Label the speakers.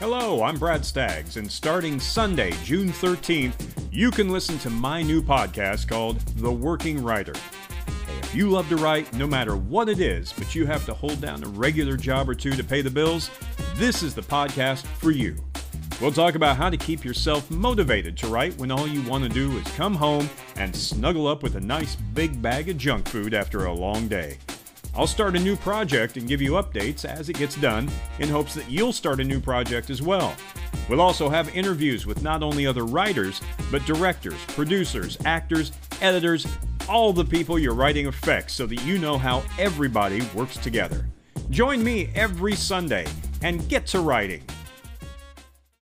Speaker 1: Hello, I'm Brad Staggs, and starting Sunday, June 13th, you can listen to my new podcast called The Working Writer. Hey, if you love to write, no matter what it is, but you have to hold down a regular job or two to pay the bills, this is the podcast for you. We'll talk about how to keep yourself motivated to write when all you want to do is come home and snuggle up with a nice big bag of junk food after a long day. I'll start a new project and give you updates as it gets done in hopes that you'll start a new project as well. We'll also have interviews with not only other writers, but directors, producers, actors, editors, all the people your writing affects so that you know how everybody works together. Join me every Sunday and get to writing.